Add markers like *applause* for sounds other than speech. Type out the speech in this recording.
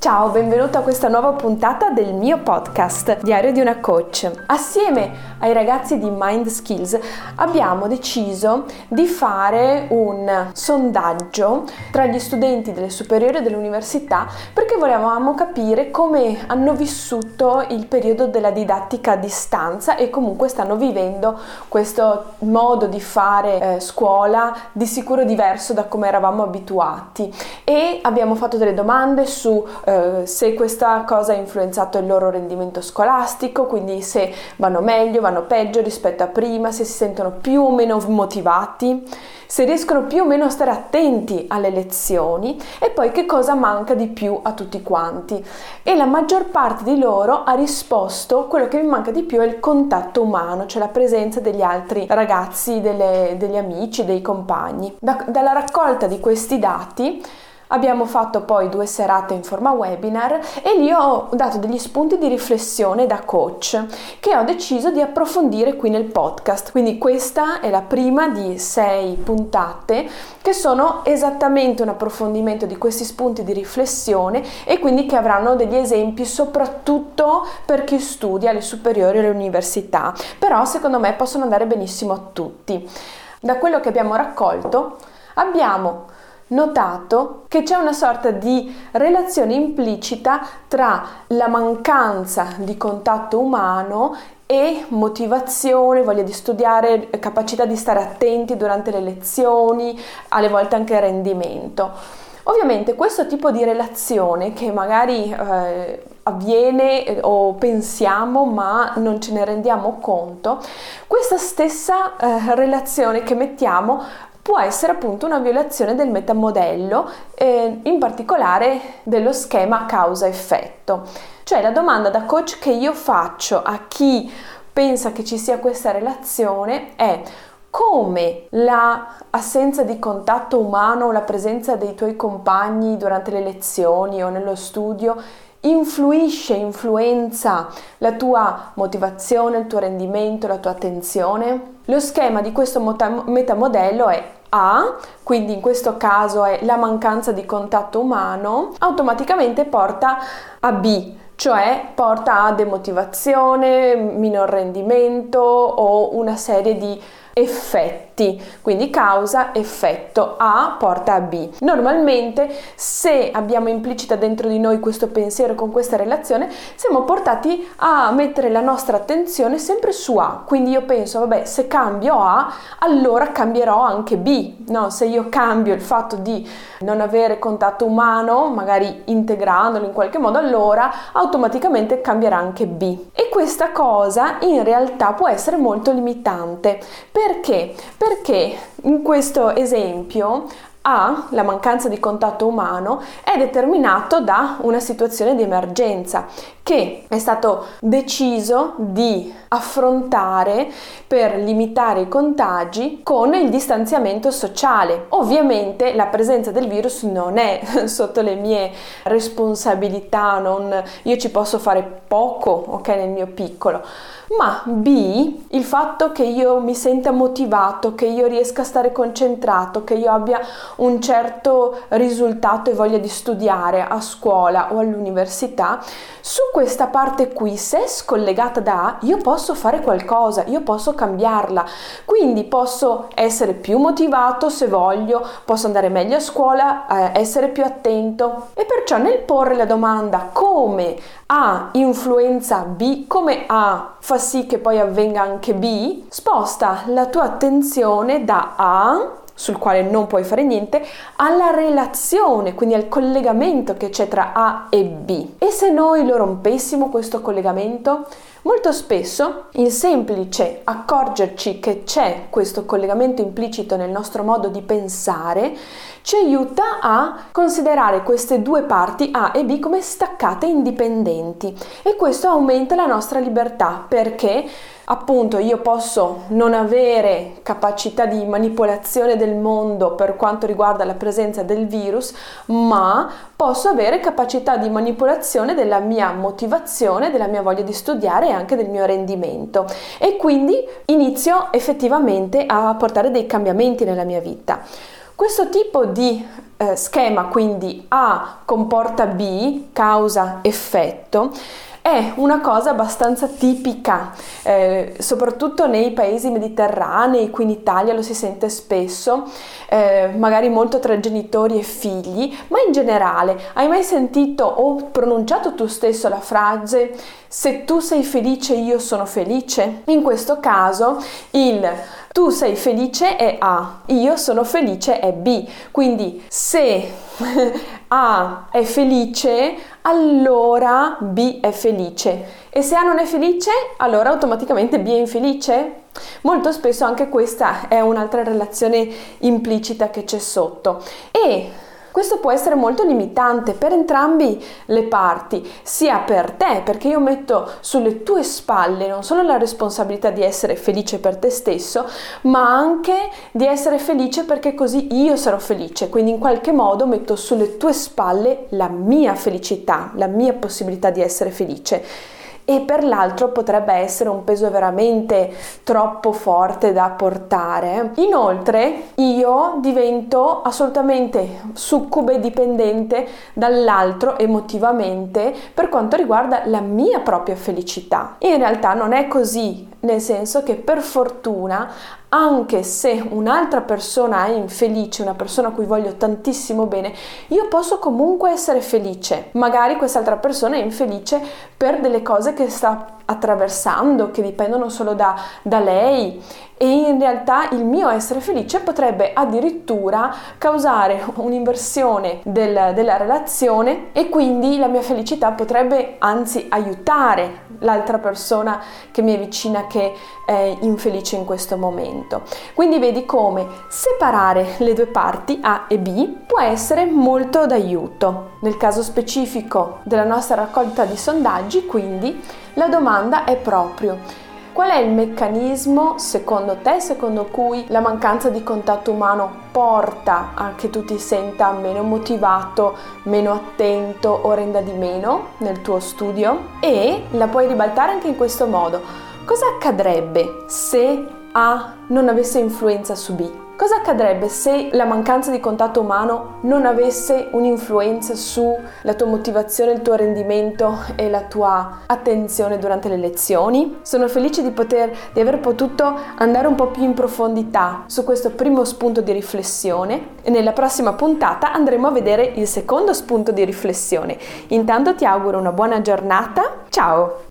Ciao, benvenuto a questa nuova puntata del mio podcast Diario di una coach. Assieme ai ragazzi di Mind Skills abbiamo deciso di fare un sondaggio tra gli studenti delle superiori e dell'università perché volevamo capire come hanno vissuto il periodo della didattica a distanza e comunque stanno vivendo questo modo di fare eh, scuola di sicuro diverso da come eravamo abituati e abbiamo fatto delle domande su eh, se questa cosa ha influenzato il loro rendimento scolastico, quindi se vanno meglio, vanno peggio rispetto a prima, se si sentono più o meno motivati, se riescono più o meno a stare attenti alle lezioni e poi che cosa manca di più a tutti quanti. E la maggior parte di loro ha risposto quello che mi manca di più è il contatto umano, cioè la presenza degli altri ragazzi, delle, degli amici, dei compagni. Da, dalla raccolta di questi dati Abbiamo fatto poi due serate in forma webinar e lì ho dato degli spunti di riflessione da coach che ho deciso di approfondire qui nel podcast. Quindi questa è la prima di sei puntate che sono esattamente un approfondimento di questi spunti di riflessione e quindi che avranno degli esempi soprattutto per chi studia alle superiori e alle università. Però secondo me possono andare benissimo a tutti. Da quello che abbiamo raccolto abbiamo notato che c'è una sorta di relazione implicita tra la mancanza di contatto umano e motivazione, voglia di studiare, capacità di stare attenti durante le lezioni, alle volte anche rendimento. Ovviamente questo tipo di relazione che magari eh, avviene eh, o pensiamo ma non ce ne rendiamo conto, questa stessa eh, relazione che mettiamo può essere appunto una violazione del metamodello, eh, in particolare dello schema causa-effetto. Cioè la domanda da coach che io faccio a chi pensa che ci sia questa relazione è come l'assenza di contatto umano o la presenza dei tuoi compagni durante le lezioni o nello studio influisce, influenza la tua motivazione, il tuo rendimento, la tua attenzione? Lo schema di questo metamodello è A, quindi in questo caso è la mancanza di contatto umano, automaticamente porta a B, cioè porta a demotivazione, minor rendimento o una serie di effetti, quindi causa, effetto, A porta a B. Normalmente se abbiamo implicita dentro di noi questo pensiero con questa relazione, siamo portati a mettere la nostra attenzione sempre su A, quindi io penso, vabbè, se cambio A, allora cambierò anche B, no? Se io cambio il fatto di non avere contatto umano, magari integrandolo in qualche modo, allora automaticamente cambierà anche B. E questa cosa in realtà può essere molto limitante. Perché? Perché in questo esempio a, la mancanza di contatto umano, è determinato da una situazione di emergenza che è stato deciso di affrontare per limitare i contagi con il distanziamento sociale. Ovviamente la presenza del virus non è *laughs* sotto le mie responsabilità, non, io ci posso fare poco, ok, nel mio piccolo, ma B, il fatto che io mi senta motivato, che io riesca a stare concentrato, che io abbia un certo risultato e voglia di studiare a scuola o all'università, su questa parte qui, se scollegata da A, io posso fare qualcosa, io posso cambiarla, quindi posso essere più motivato se voglio, posso andare meglio a scuola, eh, essere più attento. E perciò nel porre la domanda come A influenza B, come A fa sì che poi avvenga anche B, sposta la tua attenzione da A sul quale non puoi fare niente, alla relazione, quindi al collegamento che c'è tra A e B. E se noi lo rompessimo questo collegamento? Molto spesso il semplice accorgerci che c'è questo collegamento implicito nel nostro modo di pensare ci aiuta a considerare queste due parti A e B come staccate indipendenti e questo aumenta la nostra libertà perché appunto io posso non avere capacità di manipolazione del mondo per quanto riguarda la presenza del virus, ma posso avere capacità di manipolazione della mia motivazione, della mia voglia di studiare e anche del mio rendimento e quindi inizio effettivamente a portare dei cambiamenti nella mia vita. Questo tipo di eh, schema, quindi A comporta B, causa-effetto, è una cosa abbastanza tipica, eh, soprattutto nei paesi mediterranei, qui in Italia lo si sente spesso, eh, magari molto tra genitori e figli, ma in generale hai mai sentito o pronunciato tu stesso la frase se tu sei felice io sono felice? In questo caso il tu sei felice è A, io sono felice è B. Quindi se *laughs* A è felice, allora B è felice. E se A non è felice, allora automaticamente B è infelice? Molto spesso anche questa è un'altra relazione implicita che c'è sotto. E questo può essere molto limitante per entrambi le parti, sia per te, perché io metto sulle tue spalle non solo la responsabilità di essere felice per te stesso, ma anche di essere felice perché così io sarò felice. Quindi in qualche modo metto sulle tue spalle la mia felicità, la mia possibilità di essere felice e per l'altro potrebbe essere un peso veramente troppo forte da portare. Inoltre io divento assolutamente succube dipendente dall'altro emotivamente per quanto riguarda la mia propria felicità. In realtà non è così, nel senso che per fortuna anche se un'altra persona è infelice, una persona a cui voglio tantissimo bene, io posso comunque essere felice. Magari quest'altra persona è infelice per delle cose che sta attraversando, che dipendono solo da, da lei e in realtà il mio essere felice potrebbe addirittura causare un'inversione del, della relazione e quindi la mia felicità potrebbe anzi aiutare l'altra persona che mi è vicina che è infelice in questo momento. Quindi vedi come separare le due parti A e B può essere molto d'aiuto. Nel caso specifico della nostra raccolta di sondaggi, quindi, la domanda è proprio Qual è il meccanismo, secondo te, secondo cui la mancanza di contatto umano porta a che tu ti senta meno motivato, meno attento o renda di meno nel tuo studio? E la puoi ribaltare anche in questo modo. Cosa accadrebbe se A non avesse influenza su B? Cosa accadrebbe se la mancanza di contatto umano non avesse un'influenza sulla tua motivazione, il tuo rendimento e la tua attenzione durante le lezioni? Sono felice di, poter, di aver potuto andare un po' più in profondità su questo primo spunto di riflessione e nella prossima puntata andremo a vedere il secondo spunto di riflessione. Intanto ti auguro una buona giornata. Ciao!